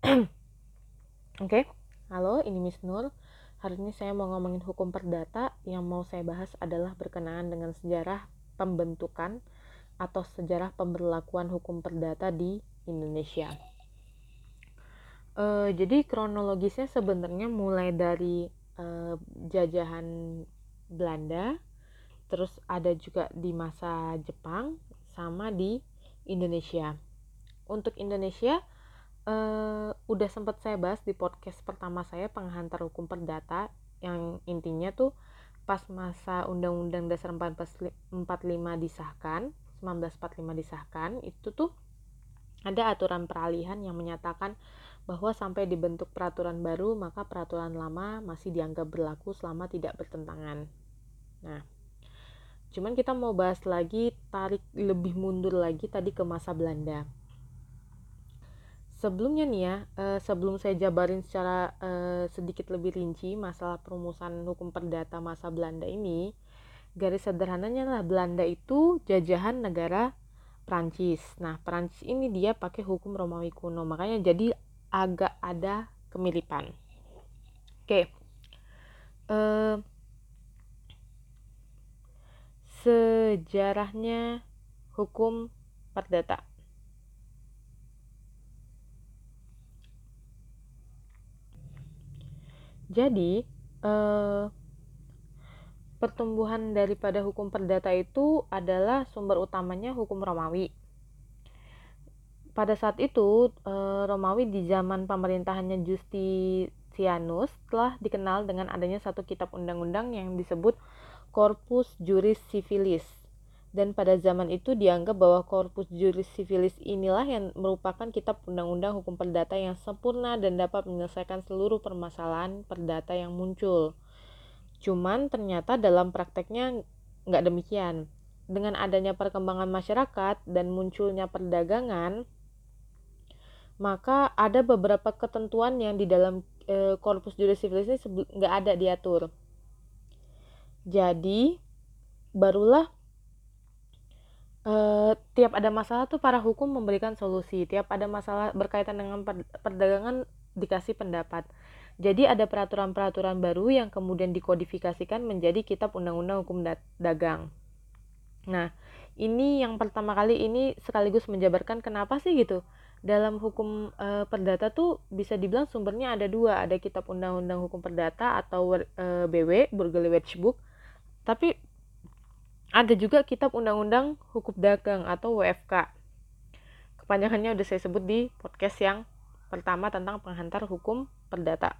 Oke, okay. halo, ini Miss Nur. Hari ini saya mau ngomongin hukum perdata. Yang mau saya bahas adalah berkenaan dengan sejarah pembentukan atau sejarah pemberlakuan hukum perdata di Indonesia. Uh, jadi kronologisnya sebenarnya mulai dari uh, jajahan Belanda, terus ada juga di masa Jepang, sama di Indonesia. Untuk Indonesia, uh, udah sempat saya bahas di podcast pertama saya penghantar hukum perdata yang intinya tuh pas masa Undang-Undang Dasar 45 disahkan 1945 disahkan itu tuh ada aturan peralihan yang menyatakan bahwa sampai dibentuk peraturan baru maka peraturan lama masih dianggap berlaku selama tidak bertentangan. Nah, cuman kita mau bahas lagi tarik lebih mundur lagi tadi ke masa Belanda sebelumnya nih ya uh, sebelum saya jabarin secara uh, sedikit lebih rinci masalah perumusan hukum perdata masa Belanda ini garis sederhananya lah Belanda itu jajahan negara Prancis nah Prancis ini dia pakai hukum Romawi kuno makanya jadi agak ada kemiripan. Oke eh, sejarahnya hukum perdata Jadi, eh, pertumbuhan daripada hukum perdata itu adalah sumber utamanya hukum Romawi. Pada saat itu, eh, Romawi di zaman pemerintahannya Justinianus telah dikenal dengan adanya satu kitab undang-undang yang disebut Corpus Juris Civilis dan pada zaman itu dianggap bahwa Corpus Juris Civilis inilah yang merupakan kitab undang-undang hukum perdata yang sempurna dan dapat menyelesaikan seluruh permasalahan perdata yang muncul. Cuman ternyata dalam prakteknya nggak demikian. Dengan adanya perkembangan masyarakat dan munculnya perdagangan, maka ada beberapa ketentuan yang di dalam e, Corpus Juris Civilis ini nggak ada diatur. Jadi, barulah uh, tiap ada masalah tuh para hukum memberikan solusi. Tiap ada masalah berkaitan dengan perdagangan dikasih pendapat. Jadi ada peraturan-peraturan baru yang kemudian dikodifikasikan menjadi kitab undang-undang hukum dagang. Nah, ini yang pertama kali ini sekaligus menjabarkan kenapa sih gitu. Dalam hukum e, perdata tuh bisa dibilang sumbernya ada dua, ada kitab undang-undang hukum perdata atau e, BW, Burgerly Book. Tapi ada juga kitab undang-undang hukum dagang atau WFK. Kepanjangannya udah saya sebut di podcast yang pertama tentang penghantar hukum perdata.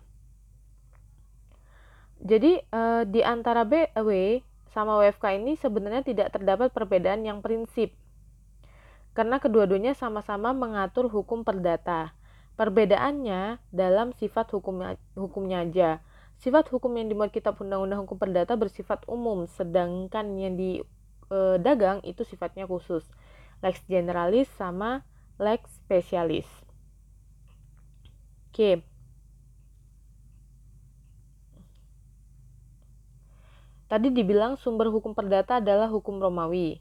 Jadi eh, di antara BW sama WFK ini sebenarnya tidak terdapat perbedaan yang prinsip. Karena kedua-duanya sama-sama mengatur hukum perdata. Perbedaannya dalam sifat hukumnya, hukumnya aja. Sifat hukum yang dimuat kitab undang-undang hukum perdata bersifat umum, sedangkan yang di e, dagang itu sifatnya khusus. Lex generalis sama lex specialis. Oke. Tadi dibilang sumber hukum perdata adalah hukum Romawi.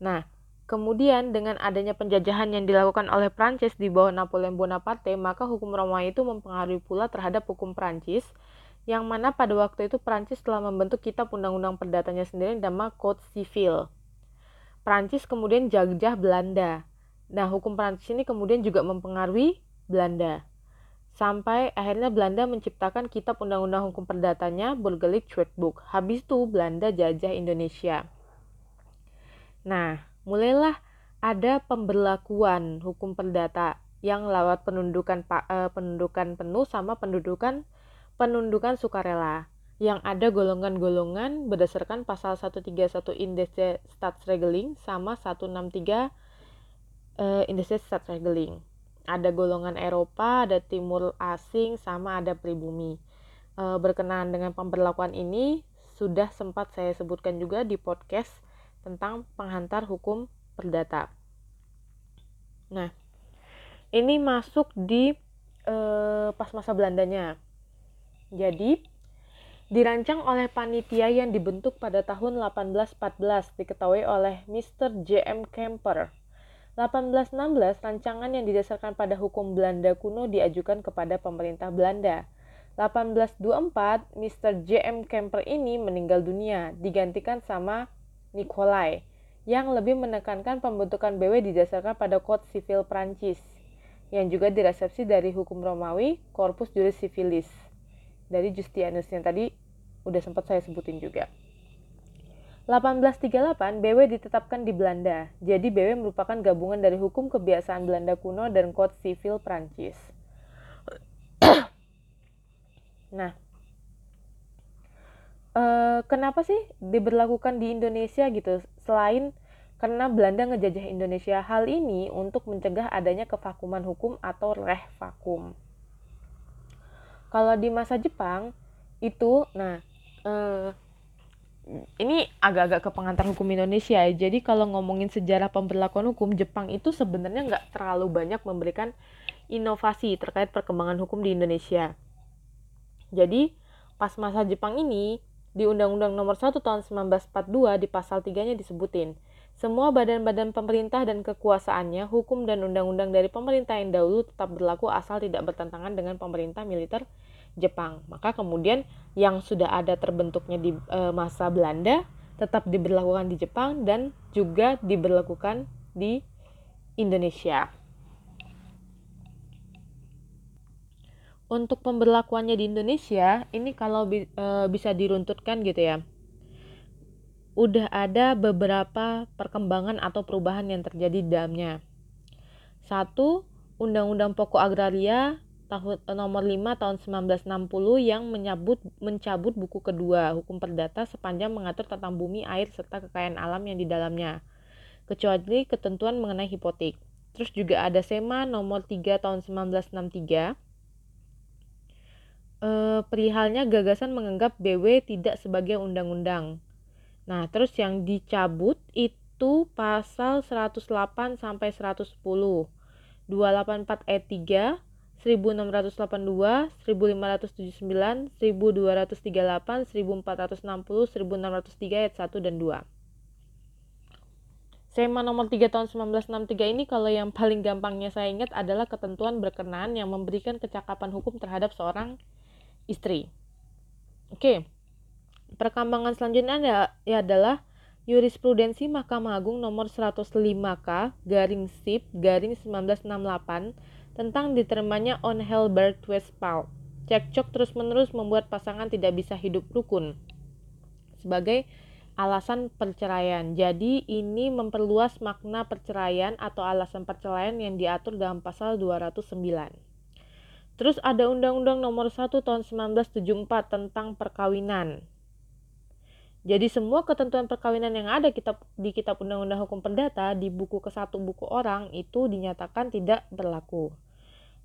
Nah, kemudian dengan adanya penjajahan yang dilakukan oleh Prancis di bawah Napoleon Bonaparte, maka hukum Romawi itu mempengaruhi pula terhadap hukum Prancis yang mana pada waktu itu Prancis telah membentuk kitab undang-undang perdatanya sendiri nama Code Civil. Prancis kemudian jajah Belanda. Nah, hukum Prancis ini kemudian juga mempengaruhi Belanda. Sampai akhirnya Belanda menciptakan kitab undang-undang hukum perdatanya Burgerlijk Wetboek. Habis itu Belanda jajah Indonesia. Nah, mulailah ada pemberlakuan hukum perdata yang lewat penundukan uh, penundukan penuh sama pendudukan penundukan sukarela yang ada golongan-golongan berdasarkan pasal 131 Indese Staatsregeling sama 163 uh, Indese Staatsregeling. Ada golongan Eropa, ada timur asing, sama ada pribumi. Uh, berkenaan dengan pemberlakuan ini sudah sempat saya sebutkan juga di podcast tentang penghantar hukum perdata. Nah, ini masuk di uh, pas masa Belandanya jadi, dirancang oleh panitia yang dibentuk pada tahun 1814 diketahui oleh Mr. J.M. Kemper. 1816 rancangan yang didasarkan pada hukum Belanda kuno diajukan kepada pemerintah Belanda. 1824 Mr. J.M. Kemper ini meninggal dunia digantikan sama Nikolai yang lebih menekankan pembentukan BW didasarkan pada Kode Sivil Prancis yang juga diresepsi dari hukum Romawi Corpus Juris Civilis dari Justianus yang tadi udah sempat saya sebutin juga. 1838 BW ditetapkan di Belanda. Jadi BW merupakan gabungan dari hukum kebiasaan Belanda kuno dan Kode Sivil Prancis. nah, eh, kenapa sih diberlakukan di Indonesia gitu? Selain karena Belanda ngejajah Indonesia, hal ini untuk mencegah adanya kevakuman hukum atau reh vakum. Kalau di masa Jepang itu, nah, eh, ini agak-agak ke pengantar hukum Indonesia ya. Jadi kalau ngomongin sejarah pemberlakuan hukum, Jepang itu sebenarnya nggak terlalu banyak memberikan inovasi terkait perkembangan hukum di Indonesia. Jadi pas masa Jepang ini, di Undang-Undang Nomor 1 Tahun 1942 di pasal 3-nya disebutin, semua badan-badan pemerintah dan kekuasaannya, hukum dan undang-undang dari pemerintah yang dahulu tetap berlaku asal tidak bertentangan dengan pemerintah militer Jepang. Maka kemudian yang sudah ada terbentuknya di e, masa Belanda tetap diberlakukan di Jepang dan juga diberlakukan di Indonesia. Untuk pemberlakuannya di Indonesia, ini kalau e, bisa diruntutkan gitu ya. Udah ada beberapa perkembangan atau perubahan yang terjadi di dalamnya. Satu, Undang-Undang Pokok Agraria tahun eh, nomor 5 tahun 1960 yang menyabut mencabut buku kedua hukum perdata sepanjang mengatur tentang bumi, air serta kekayaan alam yang di dalamnya. Kecuali ketentuan mengenai hipotek. Terus juga ada SEMA nomor 3 tahun 1963. E, perihalnya gagasan menganggap BW tidak sebagai undang-undang. Nah, terus yang dicabut itu pasal 108 sampai 110. 284 e 3 1682, 1579, 1238, 1460, 1603 ayat 1 dan 2. Sema nomor 3 tahun 1963 ini kalau yang paling gampangnya saya ingat adalah ketentuan berkenaan yang memberikan kecakapan hukum terhadap seorang istri. Oke. Perkembangan selanjutnya ya, ya adalah Jurisprudensi Mahkamah Agung nomor 105K garing SIP garing 1968 tentang diterimanya on Helbert Westphal. Cekcok terus-menerus membuat pasangan tidak bisa hidup rukun sebagai alasan perceraian. Jadi ini memperluas makna perceraian atau alasan perceraian yang diatur dalam pasal 209. Terus ada Undang-Undang Nomor 1 Tahun 1974 tentang perkawinan. Jadi semua ketentuan perkawinan yang ada kitab, di Kitab Undang-Undang Hukum Perdata di buku ke-1 buku orang itu dinyatakan tidak berlaku.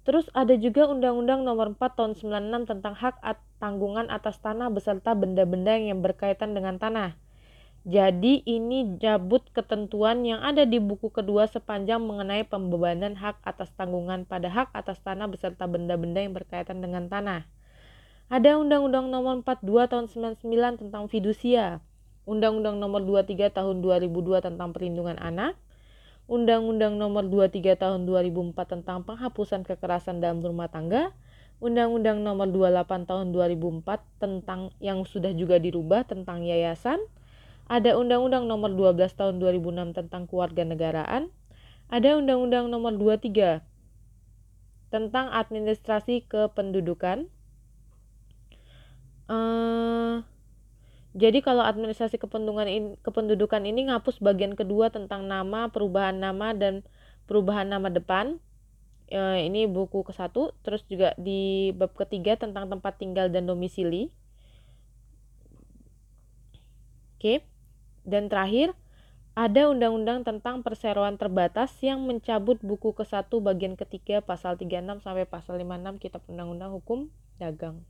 Terus ada juga Undang-Undang Nomor 4 Tahun 96 tentang hak at tanggungan atas tanah beserta benda-benda yang berkaitan dengan tanah. Jadi ini jabut ketentuan yang ada di buku kedua sepanjang mengenai pembebanan hak atas tanggungan pada hak atas tanah beserta benda-benda yang berkaitan dengan tanah. Ada Undang-Undang Nomor 42 Tahun 99 tentang fidusia, Undang-Undang Nomor 23 Tahun 2002 tentang perlindungan anak, Undang-Undang Nomor 23 Tahun 2004 tentang penghapusan kekerasan dalam rumah tangga, Undang-Undang Nomor 28 Tahun 2004 tentang yang sudah juga dirubah tentang yayasan, ada Undang-Undang Nomor 12 Tahun 2006 tentang kewarganegaraan, ada Undang-Undang Nomor 23 tentang administrasi kependudukan. Uh, jadi kalau administrasi kependudukan ini, kependudukan ini ngapus bagian kedua tentang nama, perubahan nama dan perubahan nama depan. E, ini buku ke satu. Terus juga di bab ketiga tentang tempat tinggal dan domisili. Oke. Dan terakhir ada undang-undang tentang perseroan terbatas yang mencabut buku ke satu bagian ketiga pasal 36 sampai pasal 56 Kitab Undang-Undang Hukum Dagang.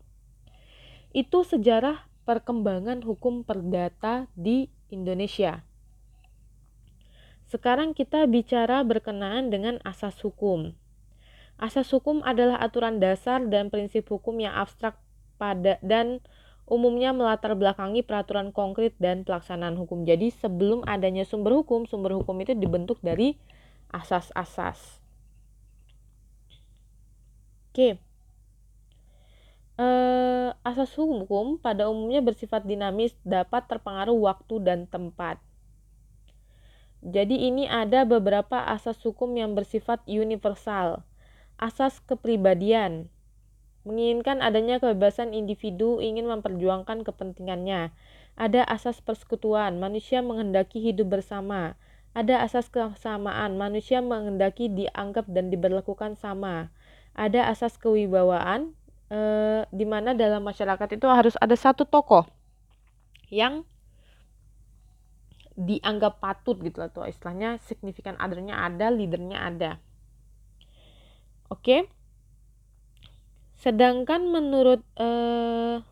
Itu sejarah perkembangan hukum perdata di Indonesia. Sekarang kita bicara berkenaan dengan asas hukum. Asas hukum adalah aturan dasar dan prinsip hukum yang abstrak pada dan umumnya melatar belakangi peraturan konkret dan pelaksanaan hukum. Jadi sebelum adanya sumber hukum, sumber hukum itu dibentuk dari asas-asas. Oke. Eh, asas hukum pada umumnya bersifat dinamis, dapat terpengaruh waktu dan tempat. Jadi ini ada beberapa asas hukum yang bersifat universal. Asas kepribadian menginginkan adanya kebebasan individu ingin memperjuangkan kepentingannya. Ada asas persekutuan, manusia menghendaki hidup bersama. Ada asas kesamaan, manusia menghendaki dianggap dan diberlakukan sama. Ada asas kewibawaan, eh, di mana dalam masyarakat itu harus ada satu tokoh yang dianggap patut gitu atau istilahnya signifikan adernya ada, leadernya ada. Oke. Sedangkan menurut eh,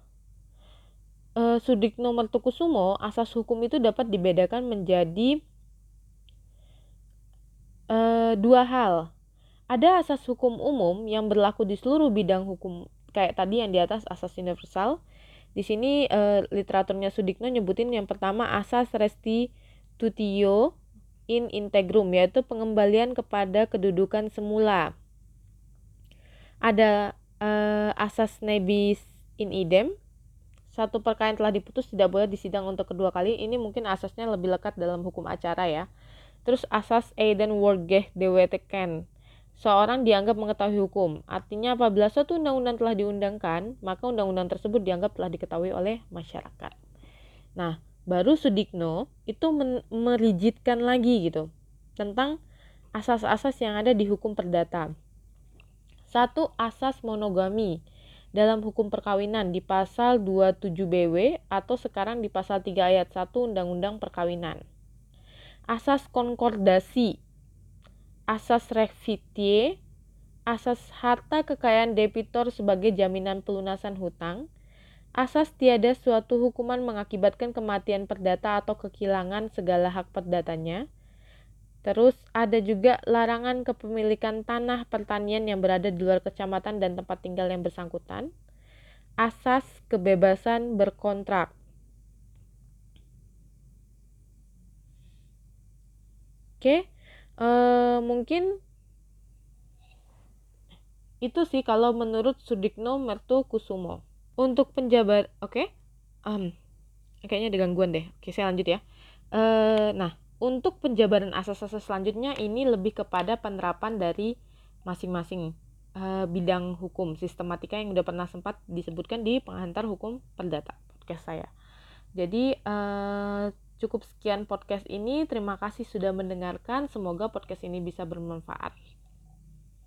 eh, Sudikno Mertukusumo, asas hukum itu dapat dibedakan menjadi eh, dua hal. Ada asas hukum umum yang berlaku di seluruh bidang hukum kayak tadi yang di atas asas universal. Di sini e, literaturnya Sudikno nyebutin yang pertama asas restitutio in integrum yaitu pengembalian kepada kedudukan semula. Ada e, asas nebis in idem satu perkara yang telah diputus tidak boleh disidang untuk kedua kali. Ini mungkin asasnya lebih lekat dalam hukum acara ya. Terus asas Eiden Worgeh Deweteken seorang dianggap mengetahui hukum. Artinya apabila suatu undang-undang telah diundangkan, maka undang-undang tersebut dianggap telah diketahui oleh masyarakat. Nah, baru Sudikno itu merijitkan lagi gitu tentang asas-asas yang ada di hukum perdata. Satu, asas monogami dalam hukum perkawinan di pasal 27 BW atau sekarang di pasal 3 ayat 1 Undang-Undang Perkawinan. Asas konkordasi asas refitie, asas harta kekayaan debitor sebagai jaminan pelunasan hutang, asas tiada suatu hukuman mengakibatkan kematian perdata atau kehilangan segala hak perdatanya. Terus ada juga larangan kepemilikan tanah pertanian yang berada di luar kecamatan dan tempat tinggal yang bersangkutan. Asas kebebasan berkontrak. Oke. Okay uh, mungkin itu sih kalau menurut Sudikno Mertu Kusumo. Untuk penjabat, oke? Okay? Um, kayaknya ada gangguan deh. Oke, saya lanjut ya. Uh, nah, untuk penjabaran asas-asas selanjutnya ini lebih kepada penerapan dari masing-masing uh, bidang hukum sistematika yang udah pernah sempat disebutkan di penghantar hukum perdata podcast saya. Jadi uh, Cukup sekian podcast ini. Terima kasih sudah mendengarkan. Semoga podcast ini bisa bermanfaat.